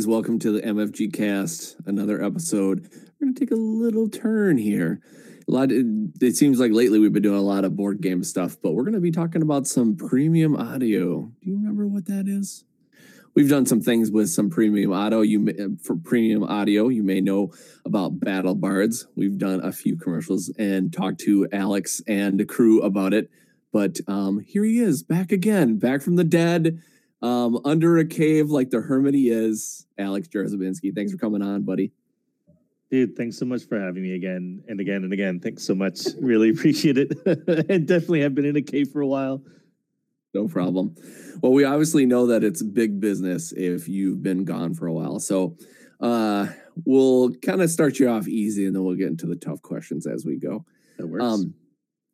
Guys, welcome to the MFG Cast, another episode. We're gonna take a little turn here. A lot. It seems like lately we've been doing a lot of board game stuff, but we're gonna be talking about some premium audio. Do you remember what that is? We've done some things with some premium audio. You may, for premium audio, you may know about Battle Bards. We've done a few commercials and talked to Alex and the crew about it. But um, here he is, back again, back from the dead um, under a cave like the hermit he is, Alex Jarzebinski. Thanks for coming on, buddy. Dude, thanks so much for having me again and again and again. Thanks so much. Really appreciate it. and definitely have been in a cave for a while. No problem. Well, we obviously know that it's big business if you've been gone for a while. So uh, we'll kind of start you off easy and then we'll get into the tough questions as we go. That works. Um,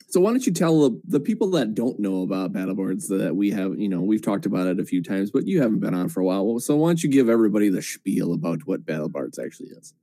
so why don't you tell the, the people that don't know about BattleBards that we have, you know, we've talked about it a few times, but you haven't been on for a while. So why don't you give everybody the spiel about what BattleBards actually is?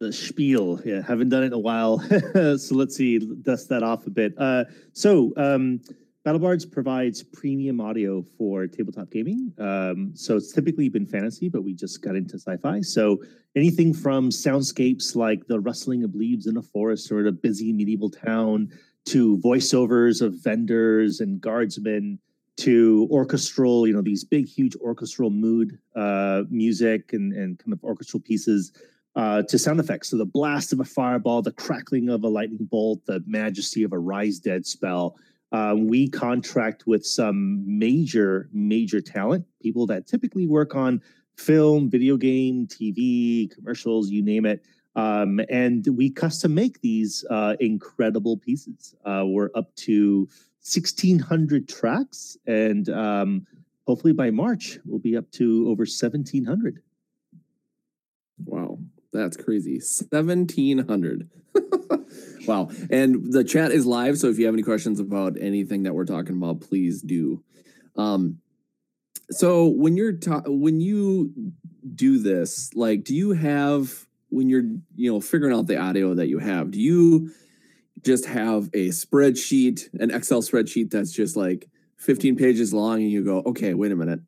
the spiel. Yeah, haven't done it in a while. so let's see, dust that off a bit. Uh, so um, BattleBards provides premium audio for tabletop gaming. Um, so it's typically been fantasy, but we just got into sci-fi. So anything from soundscapes like the rustling of leaves in a forest or a busy medieval town to voiceovers of vendors and guardsmen to orchestral, you know, these big, huge orchestral mood uh, music and, and kind of orchestral pieces uh, to sound effects. So the blast of a fireball, the crackling of a lightning bolt, the majesty of a raise dead spell. Um, we contract with some major, major talent, people that typically work on film, video game, TV, commercials, you name it. Um, and we custom make these uh, incredible pieces. Uh, we're up to 1,600 tracks, and um, hopefully by March, we'll be up to over 1,700. That's crazy. 1,700. wow. And the chat is live. So if you have any questions about anything that we're talking about, please do. Um, so when you're ta- when you do this, like, do you have when you're you know figuring out the audio that you have do you just have a spreadsheet an excel spreadsheet that's just like 15 pages long and you go okay wait a minute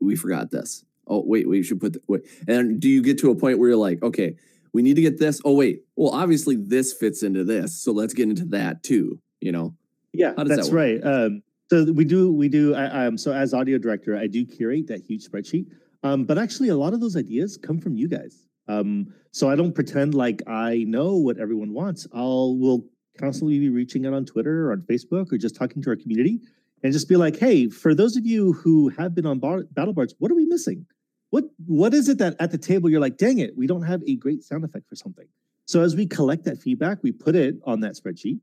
we forgot this oh wait we should put the, wait and do you get to a point where you're like okay we need to get this oh wait well obviously this fits into this so let's get into that too you know yeah that's that right um, so we do we do I, um, so as audio director i do curate that huge spreadsheet um, but actually a lot of those ideas come from you guys um, so I don't pretend like I know what everyone wants. I'll will constantly be reaching out on Twitter or on Facebook or just talking to our community and just be like, hey, for those of you who have been on bar- BattleBards, what are we missing? What what is it that at the table you're like, dang it, we don't have a great sound effect for something. So as we collect that feedback, we put it on that spreadsheet.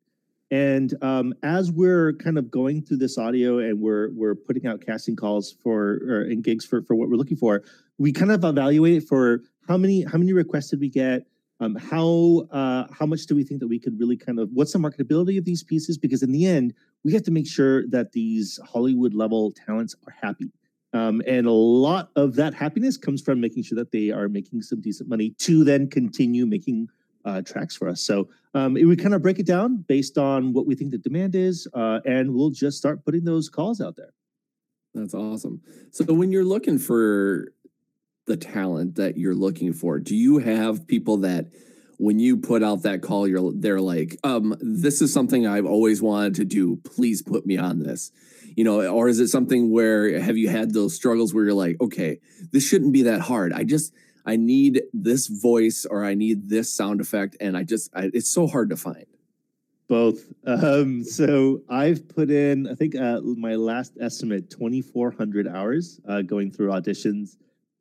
And um, as we're kind of going through this audio and we're we're putting out casting calls for or in gigs for for what we're looking for, we kind of evaluate for how many how many requests did we get um, how uh, how much do we think that we could really kind of what's the marketability of these pieces because in the end we have to make sure that these hollywood level talents are happy um, and a lot of that happiness comes from making sure that they are making some decent money to then continue making uh, tracks for us so um, we kind of break it down based on what we think the demand is uh, and we'll just start putting those calls out there that's awesome so when you're looking for the talent that you're looking for? Do you have people that when you put out that call, you're they're like, um, this is something I've always wanted to do. Please put me on this. You know, or is it something where have you had those struggles where you're like, okay, this shouldn't be that hard. I just I need this voice or I need this sound effect, and I just I, it's so hard to find. Both. Um, so I've put in, I think, uh, my last estimate, 2,400 hours uh, going through auditions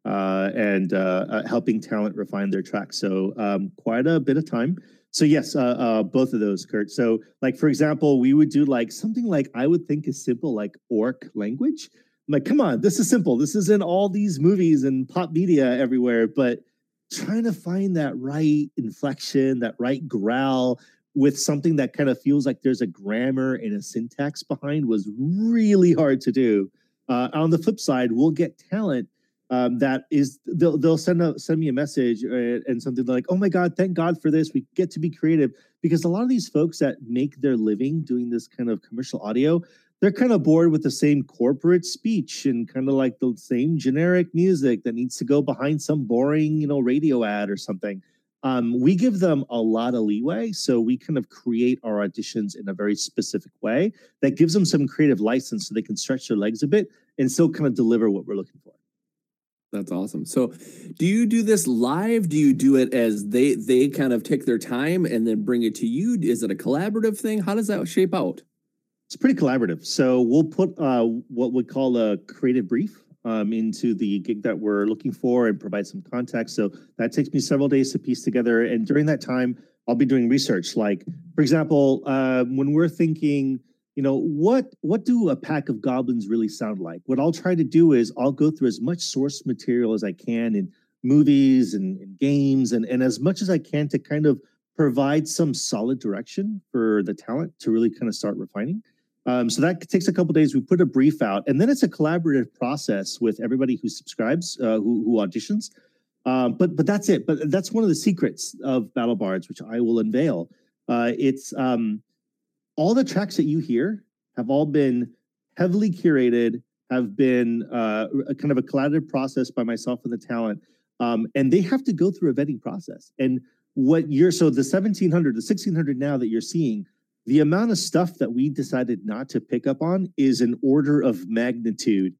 uh, and uh, uh, helping talent refine their tracks. So um, quite a bit of time. So yes, uh, both of those, Kurt. So like for example, we would do like something like I would think is simple, like orc language. I'm like, come on, this is simple. This is in all these movies and pop media everywhere, but trying to find that right inflection, that right growl, with something that kind of feels like there's a grammar and a syntax behind was really hard to do. Uh, on the flip side, we'll get talent um, that is they'll they'll send a send me a message uh, and something like, "Oh my God, thank God for this. We get to be creative." Because a lot of these folks that make their living doing this kind of commercial audio, they're kind of bored with the same corporate speech and kind of like the same generic music that needs to go behind some boring, you know, radio ad or something um, we give them a lot of leeway. So we kind of create our auditions in a very specific way that gives them some creative license so they can stretch their legs a bit and still kind of deliver what we're looking for. That's awesome. So, do you do this live? Do you do it as they they kind of take their time and then bring it to you? Is it a collaborative thing? How does that shape out? It's pretty collaborative. So we'll put uh, what we call a creative brief um, into the gig that we're looking for and provide some context. So that takes me several days to piece together. And during that time, I'll be doing research. Like, for example, uh, when we're thinking, you know, what what do a pack of goblins really sound like? What I'll try to do is I'll go through as much source material as I can in movies and, and games and, and as much as I can to kind of provide some solid direction for the talent to really kind of start refining. Um, so that takes a couple days. We put a brief out, and then it's a collaborative process with everybody who subscribes, uh, who, who auditions. Um, but but that's it. But that's one of the secrets of Battle Bards, which I will unveil. Uh, it's um, all the tracks that you hear have all been heavily curated, have been uh, a kind of a collaborative process by myself and the talent, um, and they have to go through a vetting process. And what you're so the 1700, the 1600 now that you're seeing the amount of stuff that we decided not to pick up on is an order of magnitude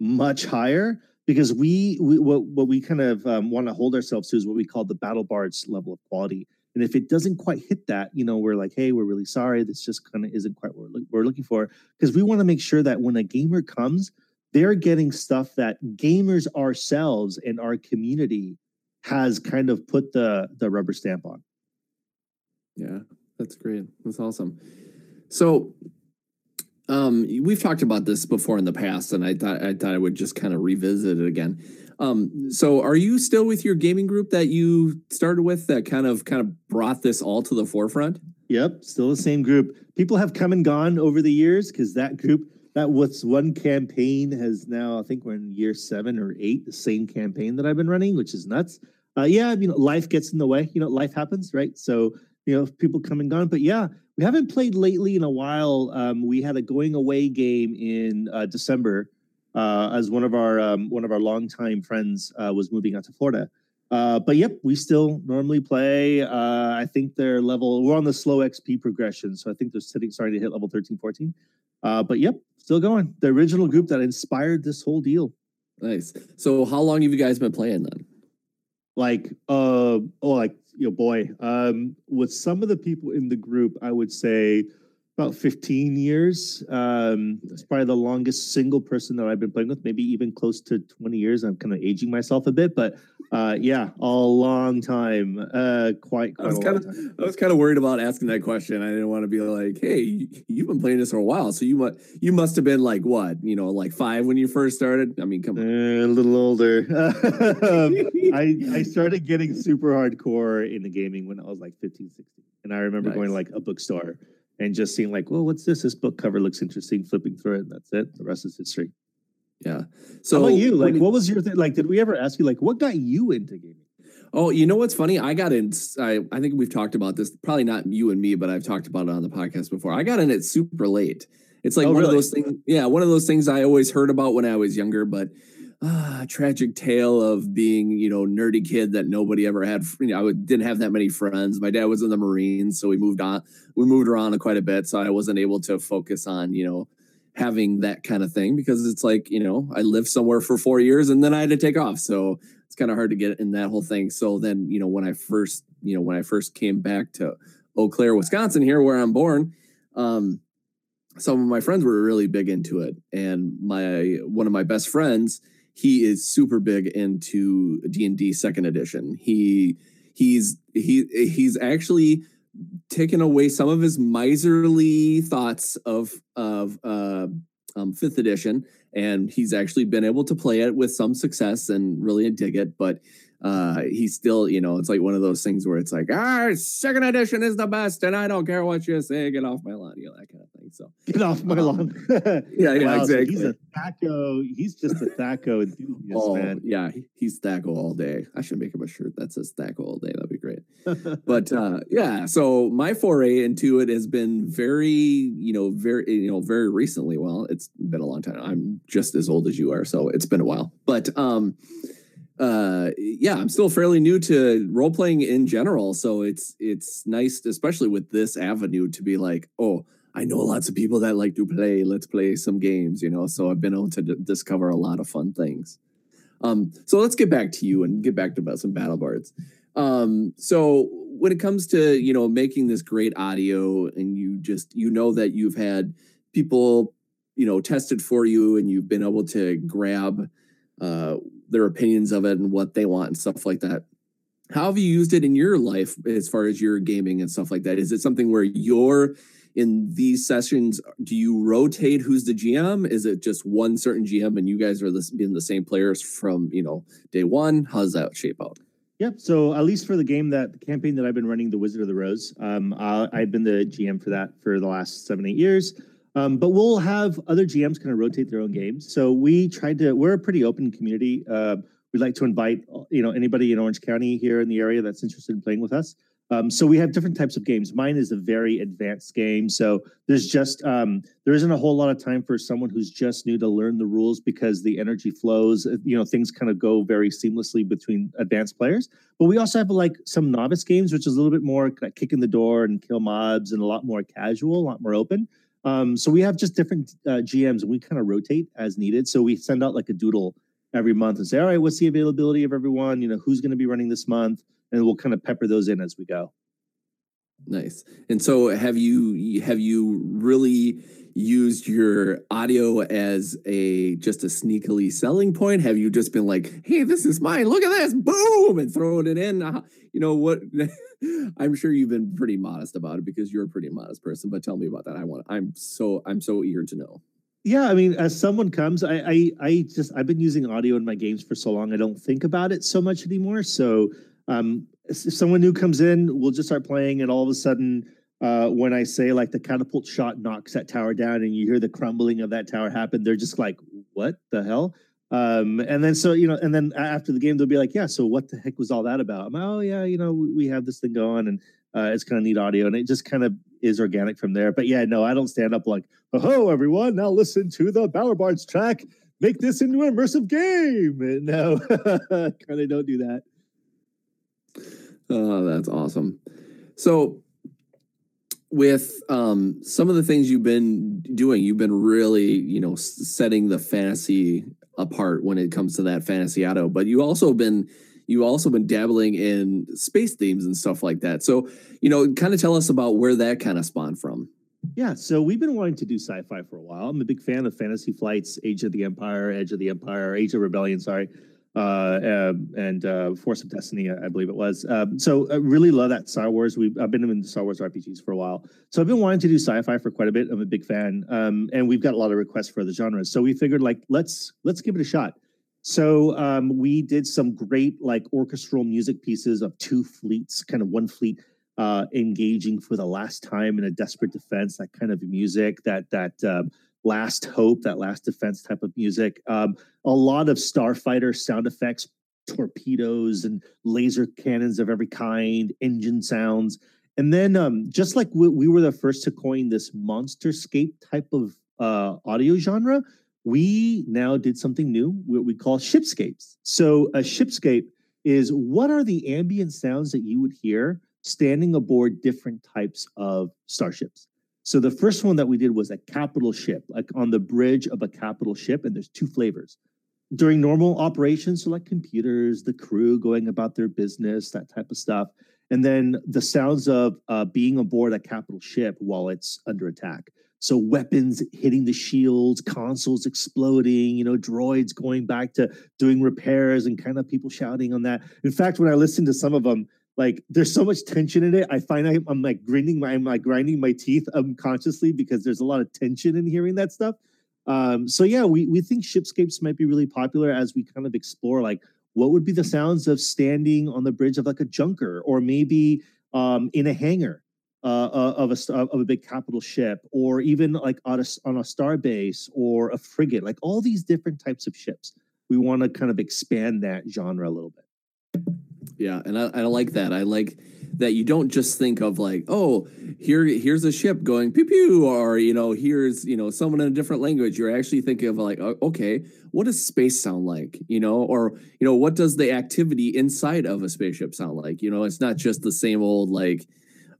much higher because we, we what, what we kind of um, want to hold ourselves to is what we call the battle bards level of quality and if it doesn't quite hit that you know we're like hey we're really sorry this just kind of isn't quite what we're, looking for because we want to make sure that when a gamer comes they're getting stuff that gamers ourselves and our community has kind of put the the rubber stamp on yeah that's great. That's awesome. So, um, we've talked about this before in the past, and I thought I thought I would just kind of revisit it again. Um, so are you still with your gaming group that you started with that kind of kind of brought this all to the forefront? Yep, still the same group. People have come and gone over the years because that group, that was one campaign has now, I think we're in year seven or eight, the same campaign that I've been running, which is nuts. Uh, yeah, you know, life gets in the way. You know, life happens, right? So you know, people come and gone. But yeah, we haven't played lately in a while. Um, we had a going away game in uh, December uh, as one of our um, one of our longtime friends uh, was moving out to Florida. Uh, but yep, we still normally play. Uh, I think they're level. We're on the slow XP progression, so I think they're sitting starting to hit level 13, 14. Uh, but yep, still going. The original group that inspired this whole deal. Nice. So, how long have you guys been playing then? Like, uh, oh, like you know, boy, um, with some of the people in the group, I would say about 15 years. Um, it's probably the longest single person that I've been playing with, maybe even close to 20 years. I'm kind of aging myself a bit, but uh, yeah, a long time. Uh, quite, quite I was kind of, I was kind of worried about asking that question. I didn't want to be like, "Hey, you've been playing this for a while, so you must, you must have been like what, you know, like five when you first started." I mean, come on, uh, a little older. I I started getting super hardcore in the gaming when I was like 15, 16, and I remember nice. going to like a bookstore and just seeing like, well, what's this? This book cover looks interesting. Flipping through it, and that's it. The rest is history. Yeah. So How about you? Like, what was your thing? Like, did we ever ask you like what got you into gaming? Oh, you know what's funny? I got in. I, I think we've talked about this. Probably not you and me, but I've talked about it on the podcast before. I got in it super late. It's like oh, one really? of those things. Yeah, one of those things I always heard about when I was younger, but ah, tragic tale of being, you know, nerdy kid that nobody ever had. You know, I didn't have that many friends. My dad was in the Marines, so we moved on. We moved around quite a bit, so I wasn't able to focus on, you know, having that kind of thing because it's like, you know, I lived somewhere for four years and then I had to take off. So it's kind of hard to get in that whole thing. So then, you know, when I first, you know, when I first came back to Eau Claire, Wisconsin, here where I'm born. Um, some of my friends were really big into it, and my one of my best friends, he is super big into D and D Second Edition. He he's he he's actually taken away some of his miserly thoughts of of uh, um, fifth edition, and he's actually been able to play it with some success and really dig it. But uh, he's still, you know, it's like one of those things where it's like, ah, second edition is the best, and I don't care what you say, get off my lawn, you know, that kind of thing. So get off my um, lawn. yeah, yeah, wow, exactly. So he's a Thaco. He's just a Thaco enthusiast, oh, man. Yeah, he's Thaco all day. I should make him a shirt that says Thaco all day. That'd be great. but uh, yeah, so my foray into it has been very, you know, very, you know, very recently. Well, it's been a long time. I'm just as old as you are, so it's been a while. But um uh yeah i'm still fairly new to role playing in general so it's it's nice especially with this avenue to be like oh i know lots of people that like to play let's play some games you know so i've been able to d- discover a lot of fun things. Um so let's get back to you and get back to about some battle bards. Um so when it comes to you know making this great audio and you just you know that you've had people you know tested for you and you've been able to grab uh their opinions of it and what they want and stuff like that. How have you used it in your life as far as your gaming and stuff like that? Is it something where you're in these sessions? Do you rotate who's the GM? Is it just one certain GM and you guys are the, being the same players from you know day one? How does that shape out? Yep. So at least for the game that the campaign that I've been running, the Wizard of the Rose, um, I've been the GM for that for the last seven eight years. Um, but we'll have other GMs kind of rotate their own games. So we tried to. We're a pretty open community. Uh, we'd like to invite you know anybody in Orange County here in the area that's interested in playing with us. Um, so we have different types of games. Mine is a very advanced game, so there's just um, there isn't a whole lot of time for someone who's just new to learn the rules because the energy flows. Uh, you know, things kind of go very seamlessly between advanced players. But we also have like some novice games, which is a little bit more like kick in the door and kill mobs, and a lot more casual, a lot more open. Um, so we have just different uh, GMs and we kind of rotate as needed. So we send out like a doodle every month and say, all right, what's the availability of everyone? You know, who's going to be running this month? And we'll kind of pepper those in as we go. Nice. And so have you have you really used your audio as a just a sneakily selling point? Have you just been like, "Hey, this is mine. Look at this. Boom!" and throwing it in? Uh, you know what I'm sure you've been pretty modest about it because you're a pretty modest person, but tell me about that. I want I'm so I'm so eager to know. Yeah, I mean, as someone comes, I, I, I just I've been using audio in my games for so long, I don't think about it so much anymore. So, um, if someone new comes in, we'll just start playing, and all of a sudden, uh, when I say like the catapult shot knocks that tower down, and you hear the crumbling of that tower happen, they're just like, "What the hell?" Um, and then so you know, and then after the game, they'll be like, "Yeah, so what the heck was all that about?" I'm like, "Oh yeah, you know, we, have this thing going, and uh, it's kind of neat audio, and it just kind of is organic from there." But yeah, no, I don't stand up like, "Oh, everyone, now listen to the Battle Bards track. Make this into an immersive game." No, kind of don't do that. Oh, that's awesome. So with um, some of the things you've been doing, you've been really, you know, setting the fantasy apart when it comes to that fantasy auto. But you also been you also been dabbling in space themes and stuff like that. So, you know, kind of tell us about where that kind of spawned from. Yeah, so we've been wanting to do sci-fi for a while. I'm a big fan of Fantasy Flight's Age of the Empire, Edge of the Empire, Age of Rebellion. Sorry, uh, um, and uh, Force of Destiny, I believe it was. Um, so I really love that Star Wars. We've I've been in Star Wars RPGs for a while, so I've been wanting to do sci-fi for quite a bit. I'm a big fan, um, and we've got a lot of requests for the genres. So we figured like let's let's give it a shot. So um, we did some great like orchestral music pieces of two fleets, kind of one fleet uh, engaging for the last time in a desperate defense. That kind of music, that that um, last hope, that last defense type of music. Um, a lot of starfighter sound effects, torpedoes and laser cannons of every kind, engine sounds. And then, um, just like we, we, were the first to coin this monsterscape type of uh, audio genre, we now did something new, what we call shipscapes. So, a shipscape is what are the ambient sounds that you would hear standing aboard different types of starships? So the first one that we did was a capital ship, like on the bridge of a capital ship, and there's two flavors. During normal operations, so like computers, the crew going about their business, that type of stuff. and then the sounds of uh, being aboard a capital ship while it's under attack. So weapons hitting the shields, consoles exploding, you know, droids going back to doing repairs and kind of people shouting on that. In fact, when I listened to some of them, like there's so much tension in it. I find I, am like grinding my I'm like grinding my teeth unconsciously because there's a lot of tension in hearing that stuff. Um, so yeah, we we think shipscapes might be really popular as we kind of explore like what would be the sounds of standing on the bridge of like a junker or maybe um, in a hangar uh, uh of a of a big capital ship or even like on a, on a star base or a frigate like all these different types of ships we want to kind of expand that genre a little bit yeah, and I, I like that. I like that you don't just think of like, oh, here here's a ship going pew pew, or you know, here's you know someone in a different language. You're actually thinking of like, okay, what does space sound like? You know, or you know, what does the activity inside of a spaceship sound like? You know, it's not just the same old like,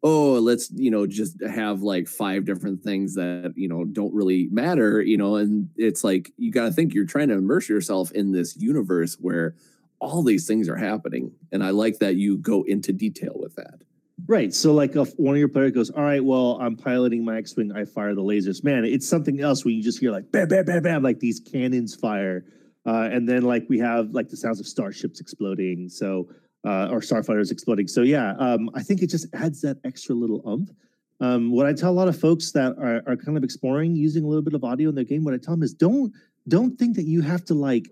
oh, let's you know just have like five different things that you know don't really matter. You know, and it's like you got to think you're trying to immerse yourself in this universe where all these things are happening. And I like that you go into detail with that. Right. So, like, if one of your players goes, All right, well, I'm piloting my X Wing, I fire the lasers. Man, it's something else when you just hear like bam, bam, bam, bam, like these cannons fire. Uh, and then, like, we have like the sounds of starships exploding. So, uh, or starfighters exploding. So, yeah, um, I think it just adds that extra little umph. Um, what I tell a lot of folks that are, are kind of exploring using a little bit of audio in their game, what I tell them is don't don't think that you have to like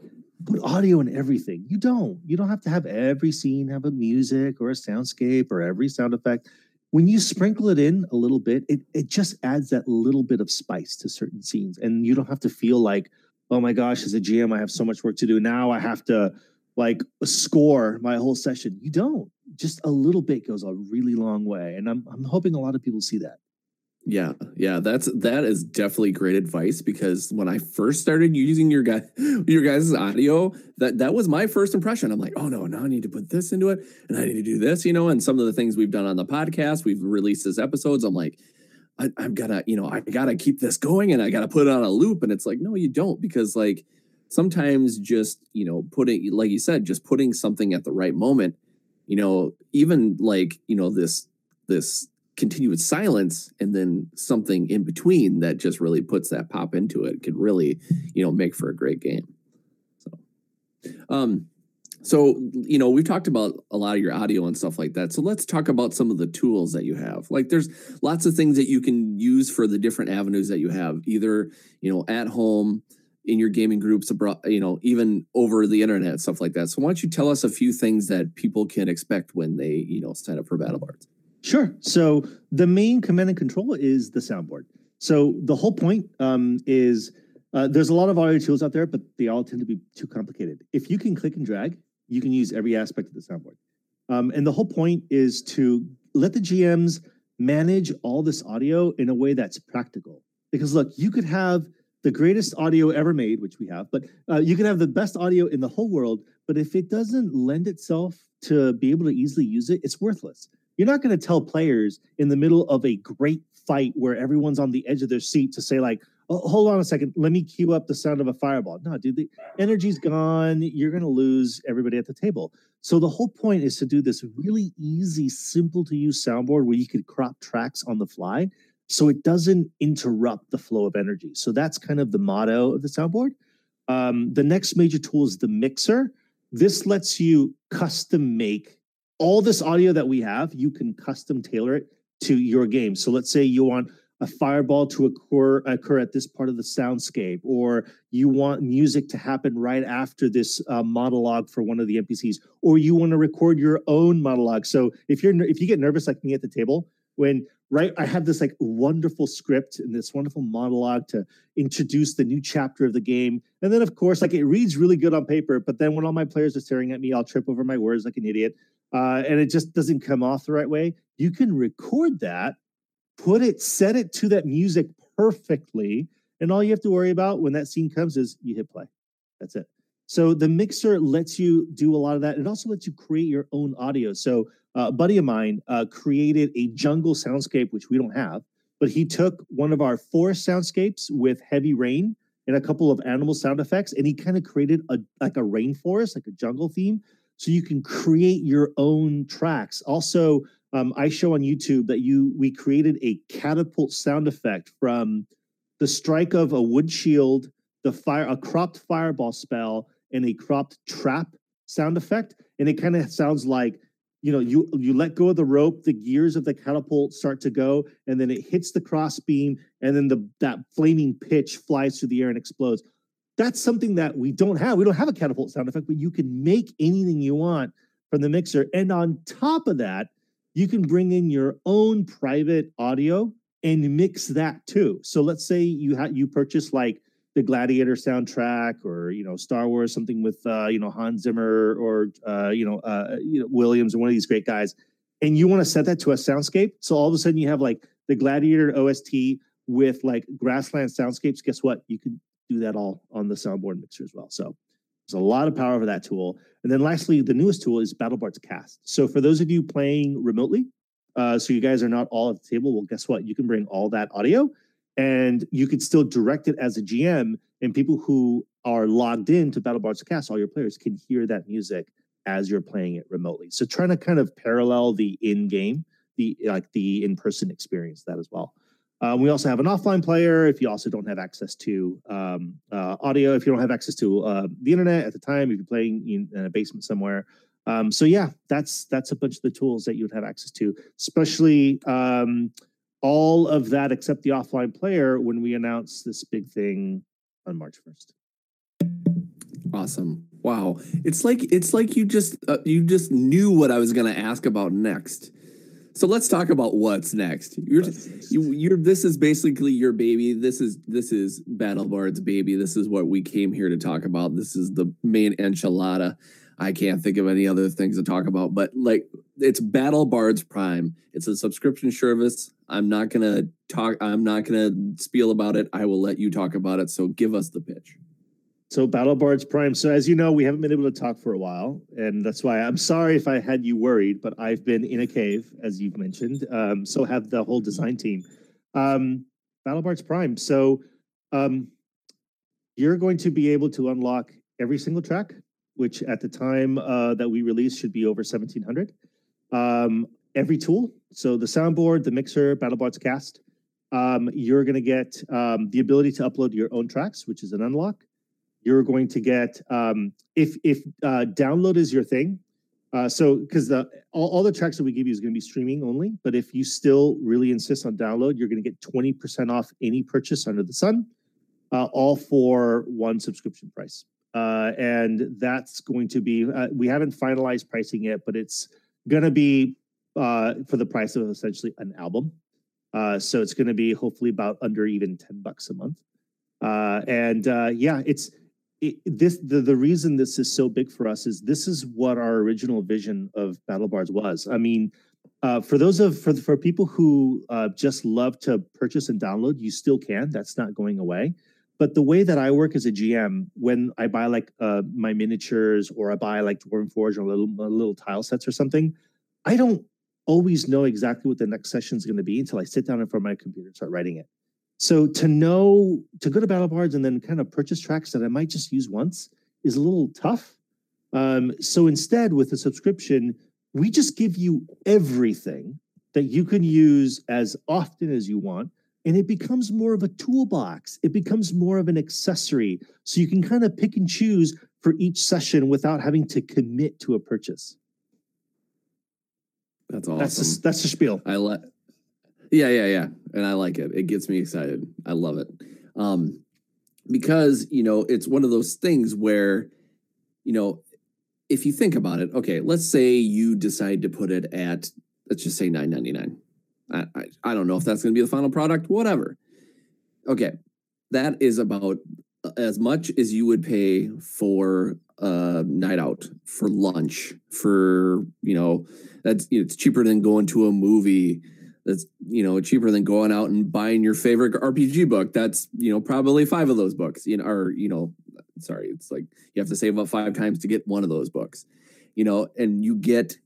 put audio in everything. You don't. You don't have to have every scene have a music or a soundscape or every sound effect. When you sprinkle it in a little bit, it, it just adds that little bit of spice to certain scenes. And you don't have to feel like, oh my gosh, as a GM, I have so much work to do. Now I have to like score my whole session. You don't. Just a little bit goes a really long way. And I'm, I'm hoping a lot of people see that. Yeah, yeah, that's that is definitely great advice because when I first started using your guy your guys' audio, that that was my first impression. I'm like, oh no, now I need to put this into it, and I need to do this, you know. And some of the things we've done on the podcast, we've released as episodes. I'm like, I, I've gotta, you know, I gotta keep this going, and I gotta put it on a loop. And it's like, no, you don't, because like sometimes just you know putting, like you said, just putting something at the right moment, you know, even like you know this this continue with silence and then something in between that just really puts that pop into it could really you know make for a great game. So um so you know we've talked about a lot of your audio and stuff like that. So let's talk about some of the tools that you have. Like there's lots of things that you can use for the different avenues that you have either you know at home in your gaming groups abroad you know even over the internet stuff like that. So why don't you tell us a few things that people can expect when they you know sign up for BattleBards Sure. So the main command and control is the soundboard. So the whole point um, is uh, there's a lot of audio tools out there, but they all tend to be too complicated. If you can click and drag, you can use every aspect of the soundboard. Um, and the whole point is to let the GMs manage all this audio in a way that's practical. Because look, you could have the greatest audio ever made, which we have, but uh, you can have the best audio in the whole world. But if it doesn't lend itself to be able to easily use it, it's worthless. You're not going to tell players in the middle of a great fight where everyone's on the edge of their seat to say like, oh, "Hold on a second, let me cue up the sound of a fireball." No, dude, the energy's gone. You're going to lose everybody at the table. So the whole point is to do this really easy, simple to use soundboard where you could crop tracks on the fly, so it doesn't interrupt the flow of energy. So that's kind of the motto of the soundboard. Um, the next major tool is the mixer. This lets you custom make all this audio that we have, you can custom tailor it to your game. So let's say you want a fireball to occur occur at this part of the soundscape, or you want music to happen right after this uh, monologue for one of the NPCs, or you want to record your own monologue. So if you're if you get nervous like me at the table, when right I have this like wonderful script and this wonderful monologue to introduce the new chapter of the game, and then of course like it reads really good on paper, but then when all my players are staring at me, I'll trip over my words like an idiot uh, and it just doesn't come off the right way, you can record that, put it, set it to that music perfectly. And all you have to worry about when that scene comes is you hit play. That's it. So the mixer lets you do a lot of that. It also lets you create your own audio. So uh, a buddy of mine uh, created a jungle soundscape, which we don't have, but he took one of our forest soundscapes with heavy rain and a couple of animal sound effects, and he kind of created a like a rainforest, like a jungle theme. So you can create your own tracks. Also, um, I show on YouTube that you we created a catapult sound effect from the strike of a wood shield, the fire, a cropped fireball spell, and a cropped trap sound effect, and it kind of sounds like you know you you let go of the rope the gears of the catapult start to go and then it hits the crossbeam and then the that flaming pitch flies through the air and explodes that's something that we don't have we don't have a catapult sound effect but you can make anything you want from the mixer and on top of that you can bring in your own private audio and mix that too so let's say you have you purchase like the Gladiator soundtrack or you know Star Wars, something with uh, you know Hans Zimmer or uh, you know uh, you know Williams or one of these great guys, and you want to set that to a soundscape. So all of a sudden you have like the Gladiator OST with like grassland soundscapes. Guess what? You can do that all on the soundboard mixer as well. So there's a lot of power for that tool. And then lastly, the newest tool is BattleBards Cast. So for those of you playing remotely, uh, so you guys are not all at the table. Well, guess what? You can bring all that audio and you could still direct it as a GM, and people who are logged in to BattleBards Cast, all your players can hear that music as you're playing it remotely. So trying to kind of parallel the in-game, the like the in-person experience that as well. Um, we also have an offline player if you also don't have access to um, uh, audio, if you don't have access to uh, the internet at the time, if you're playing in, in a basement somewhere. Um, so yeah, that's that's a bunch of the tools that you would have access to, especially um, all of that except the offline player when we announce this big thing on March 1st. Awesome. Wow. It's like it's like you just uh, you just knew what I was going to ask about next. So let's talk about what's next. You're you, you're this is basically your baby. This is this is BattleBard's baby. This is what we came here to talk about. This is the main enchilada. I can't think of any other things to talk about, but like it's BattleBards Prime. It's a subscription service. I'm not gonna talk. I'm not gonna spiel about it. I will let you talk about it. So give us the pitch. So BattleBards Prime. So as you know, we haven't been able to talk for a while, and that's why I'm sorry if I had you worried. But I've been in a cave, as you've mentioned. Um, so have the whole design team. Um, Prime. So um, you're going to be able to unlock every single track, which at the time uh, that we release should be over 1700. Um, every tool. So the soundboard, the mixer, BattleBards Cast. Um, you're going to get um, the ability to upload your own tracks, which is an unlock. You're going to get um, if if uh, download is your thing. Uh, so because the all, all the tracks that we give you is going to be streaming only, but if you still really insist on download, you're going to get 20% off any purchase under the sun, uh, all for one subscription price. Uh, and that's going to be uh, we haven't finalized pricing yet, but it's going to be uh, for the price of essentially an album. Uh, so it's going to be hopefully about under even 10 bucks a month. Uh, and uh, yeah, it's it, this the, the reason this is so big for us is this is what our original vision of battle BattleBards was. I mean, uh, for those of for for people who uh, just love to purchase and download, you still can. That's not going away. But the way that I work as a GM, when I buy like uh, my miniatures or I buy like Dwarven Forge or little little tile sets or something, I don't always know exactly what the next session is going to be until I sit down in front of my computer and start writing it. So to know to go to battle BattleBards and then kind of purchase tracks that I might just use once is a little tough. Um, so instead, with a subscription, we just give you everything that you can use as often as you want. And it becomes more of a toolbox. It becomes more of an accessory. So you can kind of pick and choose for each session without having to commit to a purchase. That's awesome. That's the, that's the spiel. I let. Yeah, yeah, yeah, and I like it. It gets me excited. I love it, um, because you know it's one of those things where, you know, if you think about it, okay, let's say you decide to put it at let's just say nine ninety nine. I, I I don't know if that's going to be the final product. Whatever. Okay, that is about as much as you would pay for a night out, for lunch, for you know that's you know, it's cheaper than going to a movie that's you know cheaper than going out and buying your favorite rpg book. That's you know probably five of those books you know or you know sorry it's like you have to save up five times to get one of those books you know and you get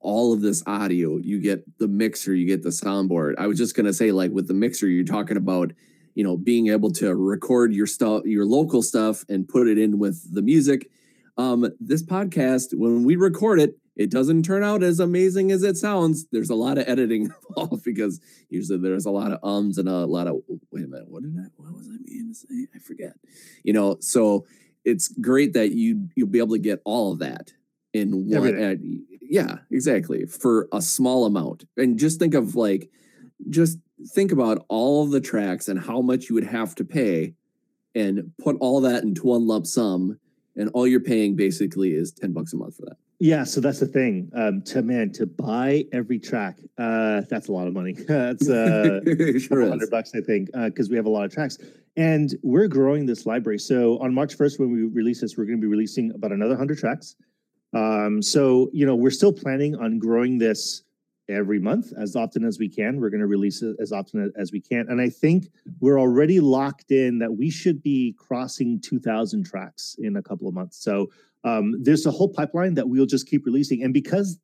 all of this audio you get the mixer you get the soundboard. I was just to say like with the mixer you're talking about you know being able to record your stuff your local stuff and put it in with the music. Um, this podcast, when we record it, it doesn't turn out as amazing as it sounds. There's a lot of editing involved because usually there's a lot of ums and a lot of wait a minute, what did I what was I meaning to say? I forget. You know, so it's great that you you'll be able to get all of that in one. Uh, yeah, exactly for a small amount. And just think of like, just think about all of the tracks and how much you would have to pay, and put all that into one lump sum, and all you're paying basically is ten bucks a month for that. Yeah, so that's the thing. Um, to man, to buy every track, uh, that's a lot of money. that's uh, sure hundred bucks, I think, because uh, we have a lot of tracks, and we're growing this library. So on March first, when we release this, we're going to be releasing about another hundred tracks. Um, so you know, we're still planning on growing this every month as often as we can. We're going to release it as often as we can, and I think we're already locked in that we should be crossing two thousand tracks in a couple of months. So um, there's a whole pipeline that we'll just keep releasing. And because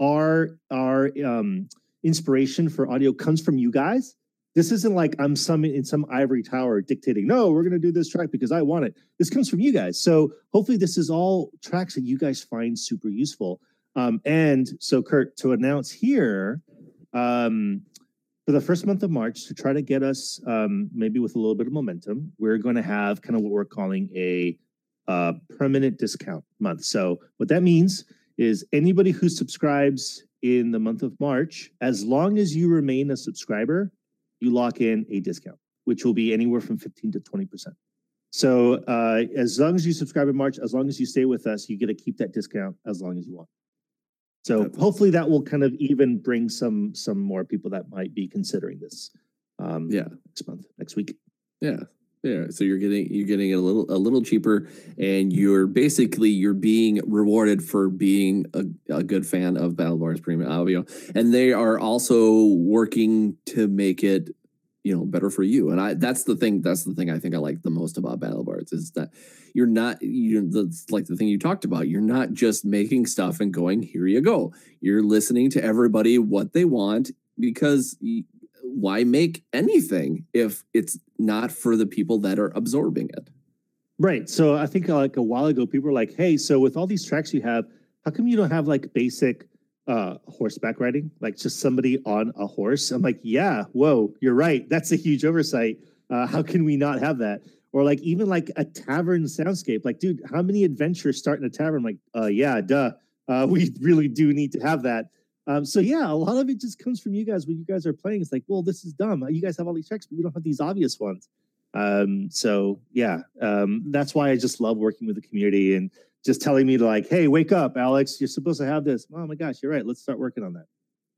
our our um, inspiration for audio comes from you guys, this isn't like I'm some in some ivory tower dictating. No, we're going to do this track because I want it. This comes from you guys. So hopefully, this is all tracks that you guys find super useful. Um, and so, Kurt, to announce here, um, for the first month of March, to try to get us um, maybe with a little bit of momentum, we're going to have kind of what we're calling a uh, permanent discount month. So what that means is anybody who subscribes in the month of March, as long as you remain a subscriber, you lock in a discount, which will be anywhere from 15 to 20%. So uh, as long as you subscribe in March, as long as you stay with us, you get to keep that discount as long as you want. So hopefully that will kind of even bring some some more people that might be considering this. Um, yeah, next month, next week. Yeah, yeah, so you're getting you're getting it a little a little cheaper, and you're basically you're being rewarded for being a, a good fan of BattleBards Premium Audio, and they are also working to make it you know better for you. And I that's the thing that's the thing I think I like the most about BattleBards is that you're not you that's like the thing you talked about. You're not just making stuff and going here you go. You're listening to everybody what they want because why make anything if it's not for the people that are absorbing it? Right. So I think like a while ago, people were like, "Hey, so with all these tracks you have, how come you don't have like basic uh horseback riding, like just somebody on a horse?" I'm like, "Yeah, whoa, you're right. That's a huge oversight. Uh, how can we not have that?" Or like even like a tavern soundscape. Like, dude, how many adventures start in a tavern? Like, uh, yeah, duh. Uh, we really do need to have that. Um, so yeah, a lot of it just comes from you guys when you guys are playing. It's like, well, this is dumb. You guys have all these checks, but you don't have these obvious ones. Um, so yeah, um, that's why I just love working with the community and just telling me to like, hey, wake up, Alex. You're supposed to have this. Oh my gosh, you're right. Let's start working on that.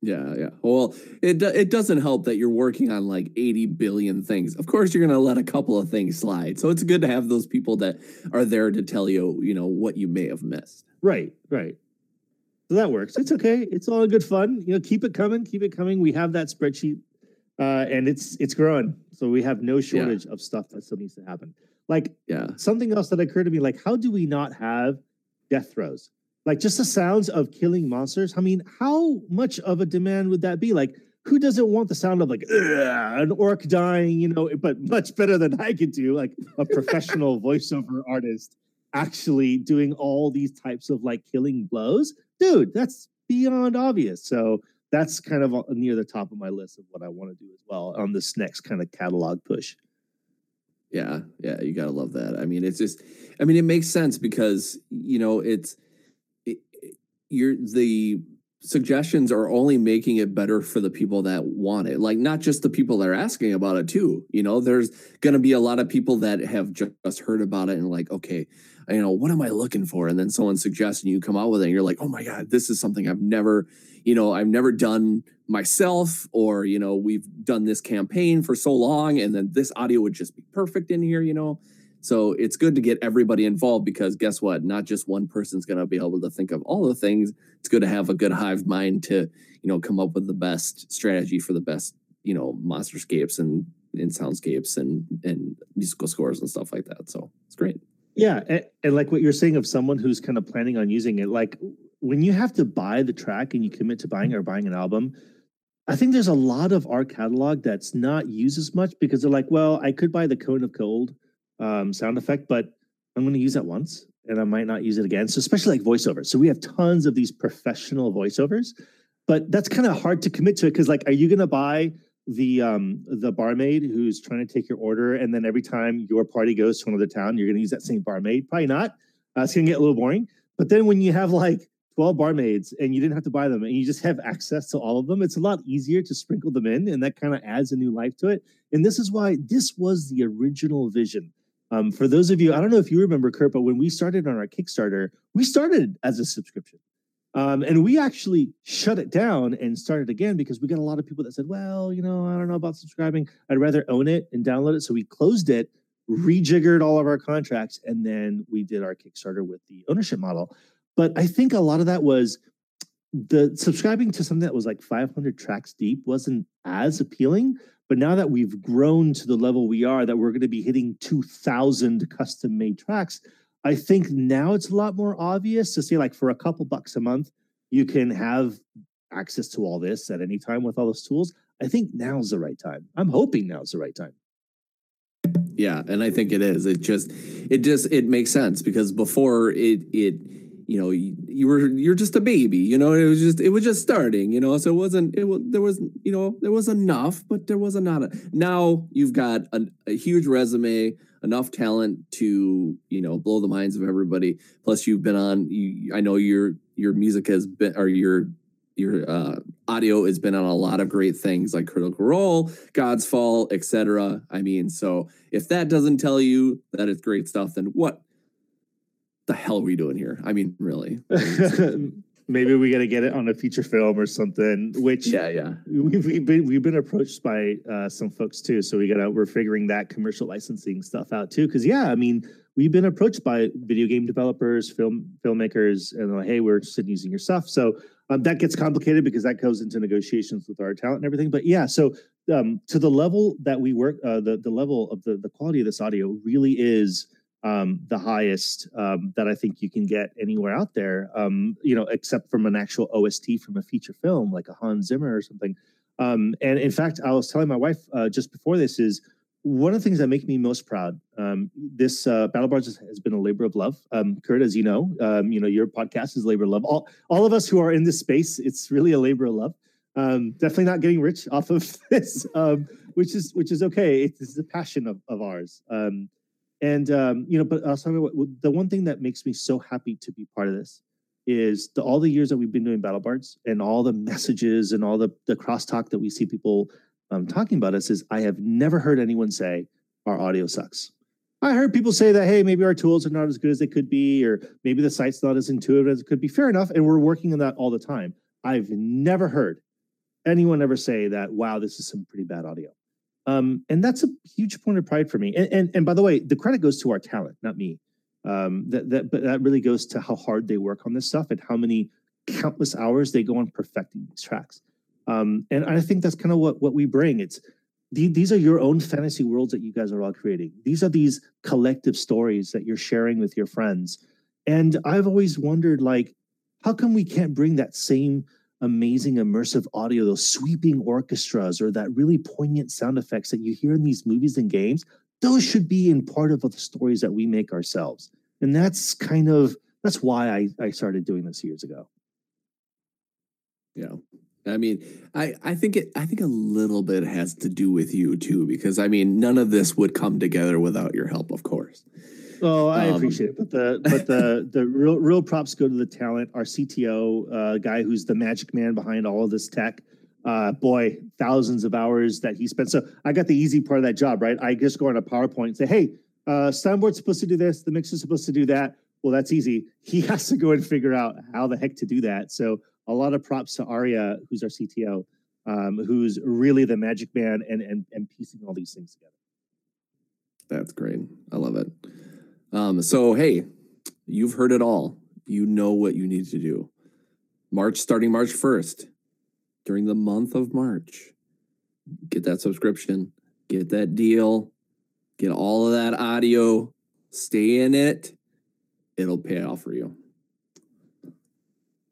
Yeah, yeah. Well, it it doesn't help that you're working on like 80 billion things. Of course, you're going to let a couple of things slide. So it's good to have those people that are there to tell you, you know, what you may have missed. Right, right. So that works. It's okay. It's all good fun. You know, keep it coming. Keep it coming. We have that spreadsheet, uh, and it's it's growing. So we have no shortage yeah. of stuff that still needs to happen. Like, yeah, something else that occurred to me, like, how do we not have death throes? Like, just the sounds of killing monsters. I mean, how much of a demand would that be? Like, who doesn't want the sound of like an orc dying? You know, but much better than I could do, like a professional voiceover artist actually doing all these types of like killing blows dude, that's beyond obvious. So that's kind of uh, near the top of my list of what I want to do as well on this next kind of catalog push. Yeah, yeah, you gotta love that. I mean, it's just, I mean, it makes sense because you know it's, it, you're the suggestions are only making it better for the people that want it like not just the people that are asking about it too you know there's going to be a lot of people that have just heard about it and like okay you know what am i looking for and then someone suggests and you come out with it and you're like oh my god this is something i've never you know i've never done myself or you know we've done this campaign for so long and then this audio would just be perfect in here you know so it's good to get everybody involved because guess what? Not just one person's going to be able to think of all the things. It's good to have a good hive mind to, you know, come up with the best strategy for the best, you know, monsterscapes and, and soundscapes and and musical scores and stuff like that. So it's great. Yeah, and, and like what you're saying of someone who's kind of planning on using it, like when you have to buy the track and you commit to buying or buying an album, I think there's a lot of our catalog that's not used as much because they're like, well, I could buy the Cone of Cold um, sound effect, but I'm going to use that once and I might not use it again. So especially like voiceovers. So we have tons of these professional voiceovers, but that's kind of hard to commit to it because like, are you gonna buy the um the barmaid who's trying to take your order and then every time your party goes to another town, you're gonna use that same barmaid? Probably not. Uh, it's gonna get a little boring. But then when you have like 12 barmaids and you didn't have to buy them and you just have access to all of them, it's a lot easier to sprinkle them in and that kind of adds a new life to it. And this is why this was the original vision. Um, for those of you, I don't know if you remember, Kurt, but when we started on our Kickstarter, we started as a subscription. Um, and we actually shut it down and started again because we got a lot of people that said, well, you know, I don't know about subscribing. I'd rather own it and download it. So we closed it, rejiggered all of our contracts, and then we did our Kickstarter with the ownership model. But I think a lot of that was the subscribing to something that was like 500 tracks deep wasn't as appealing. But now that we've grown to the level we are, that we're going to be hitting 2,000 custom made tracks, I think now it's a lot more obvious to say, like, for a couple bucks a month, you can have access to all this at any time with all those tools. I think now's the right time. I'm hoping now's the right time. Yeah, and I think it is. It just, it just, it makes sense because before it, it you know you, you, were you're just a baby you know it was just it was just starting you know so it wasn't it was there was you know there was enough but there was not a now you've got a, a huge resume enough talent to you know blow the minds of everybody plus you've been on you, i know your your music has been or your your uh, audio has been on a lot of great things like critical role god's fall etc i mean so if that doesn't tell you that it's great stuff then what the hell are we doing here? I mean, really. Maybe we got to get it on a feature film or something. Which yeah, yeah, we've, we've been we've been approached by uh, some folks too. So we got to we're figuring that commercial licensing stuff out too. Because yeah, I mean, we've been approached by video game developers, film filmmakers, and like, hey, we're interested in using your stuff. So um, that gets complicated because that goes into negotiations with our talent and everything. But yeah, so um, to the level that we work, uh, the the level of the the quality of this audio really is um, the highest um, that I think you can get anywhere out there. Um, you know, except from an actual OST from a feature film like a Hans Zimmer or something. Um, and in fact, I was telling my wife uh, just before this is one of the things that make me most proud. Um, this uh, BattleBards has been a labor of love. Um, Kurt, as you know, you know your podcast is labor of love. All all of us who are in this space, it's really a labor of love. definitely not getting rich off of this, which is which is okay. It's, a passion of, of ours. And um, you know, but what, the one thing that makes me so happy to be part of this is the, all the years that we've been doing BattleBards and all the messages and all the the crosstalk that we see people um, talking about us is I have never heard anyone say our audio sucks. I heard people say that hey, maybe our tools are not as good as they could be, or maybe the site's not as intuitive as it could be. Fair enough, and we're working on that all the time. I've never heard anyone ever say that. Wow, this is some pretty bad audio. Um, and that's a huge point of pride for me. And, and, and by the way, the credit goes to our talent, not me. Um, that that but that really goes to how hard they work on this stuff and how many countless hours they go on perfecting these tracks. Um, and I think that's kind of what what we bring. It's the, these are your own fantasy worlds that you guys are all creating. These are these collective stories that you're sharing with your friends. And I've always wondered, like, how come we can't bring that same amazing immersive audio, those sweeping orchestras, or that really poignant sound effects that you hear in these movies and games, those should be in part of the stories that we make ourselves. And that's kind of that's why I, I started doing this years ago. Yeah. I mean, I, I think it I think a little bit has to do with you too, because I mean, none of this would come together without your help, of course. Oh, I um, appreciate it, but the but the the real real props go to the talent. Our CTO uh, guy, who's the magic man behind all of this tech. Uh, boy, thousands of hours that he spent. So I got the easy part of that job, right? I just go on a PowerPoint and say, "Hey, uh, soundboard's supposed to do this. The mix is supposed to do that." Well, that's easy. He has to go and figure out how the heck to do that. So a lot of props to Aria, who's our CTO, um, who's really the magic man and and and piecing all these things together. That's great. I love it. Um, so, hey, you've heard it all. You know what you need to do. March, starting March 1st, during the month of March, get that subscription, get that deal, get all of that audio, stay in it. It'll pay off for you.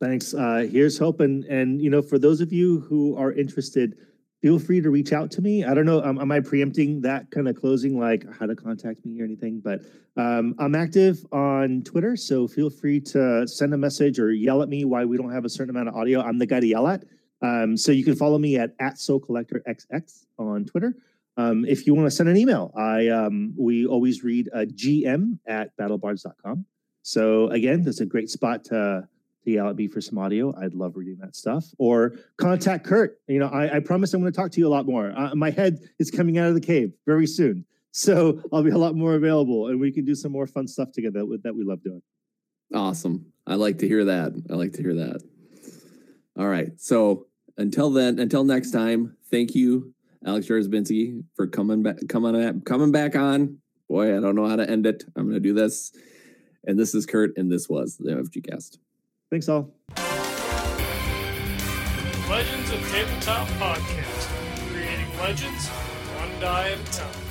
Thanks. Uh, here's hoping. And, and you know, for those of you who are interested, feel free to reach out to me. I don't know, um, am I preempting that kind of closing, like how to contact me or anything? But um, I'm active on Twitter, so feel free to send a message or yell at me why we don't have a certain amount of audio. I'm the guy to yell at. Um, so you can follow me at at Soul Collector XX on Twitter. Um, if you want to send an email, I um, we always read uh, gm at battlebards.com. So again, that's a great spot to to yell at me for some audio. I'd love reading that stuff. Or contact Kurt. You know, I, I promise I'm going to talk to you a lot more. Uh, my head is coming out of the cave very soon, so I'll be a lot more available, and we can do some more fun stuff together that we love doing. Awesome. I like to hear that. I like to hear that. All right. So until then, until next time, thank you, Alex Jarzebinski, for coming back, coming coming back on. Boy, I don't know how to end it. I'm going to do this. And this is Kurt, and this was the MFG Cast. Thanks, all. Legends of Tabletop Podcast, creating legends one die at a time.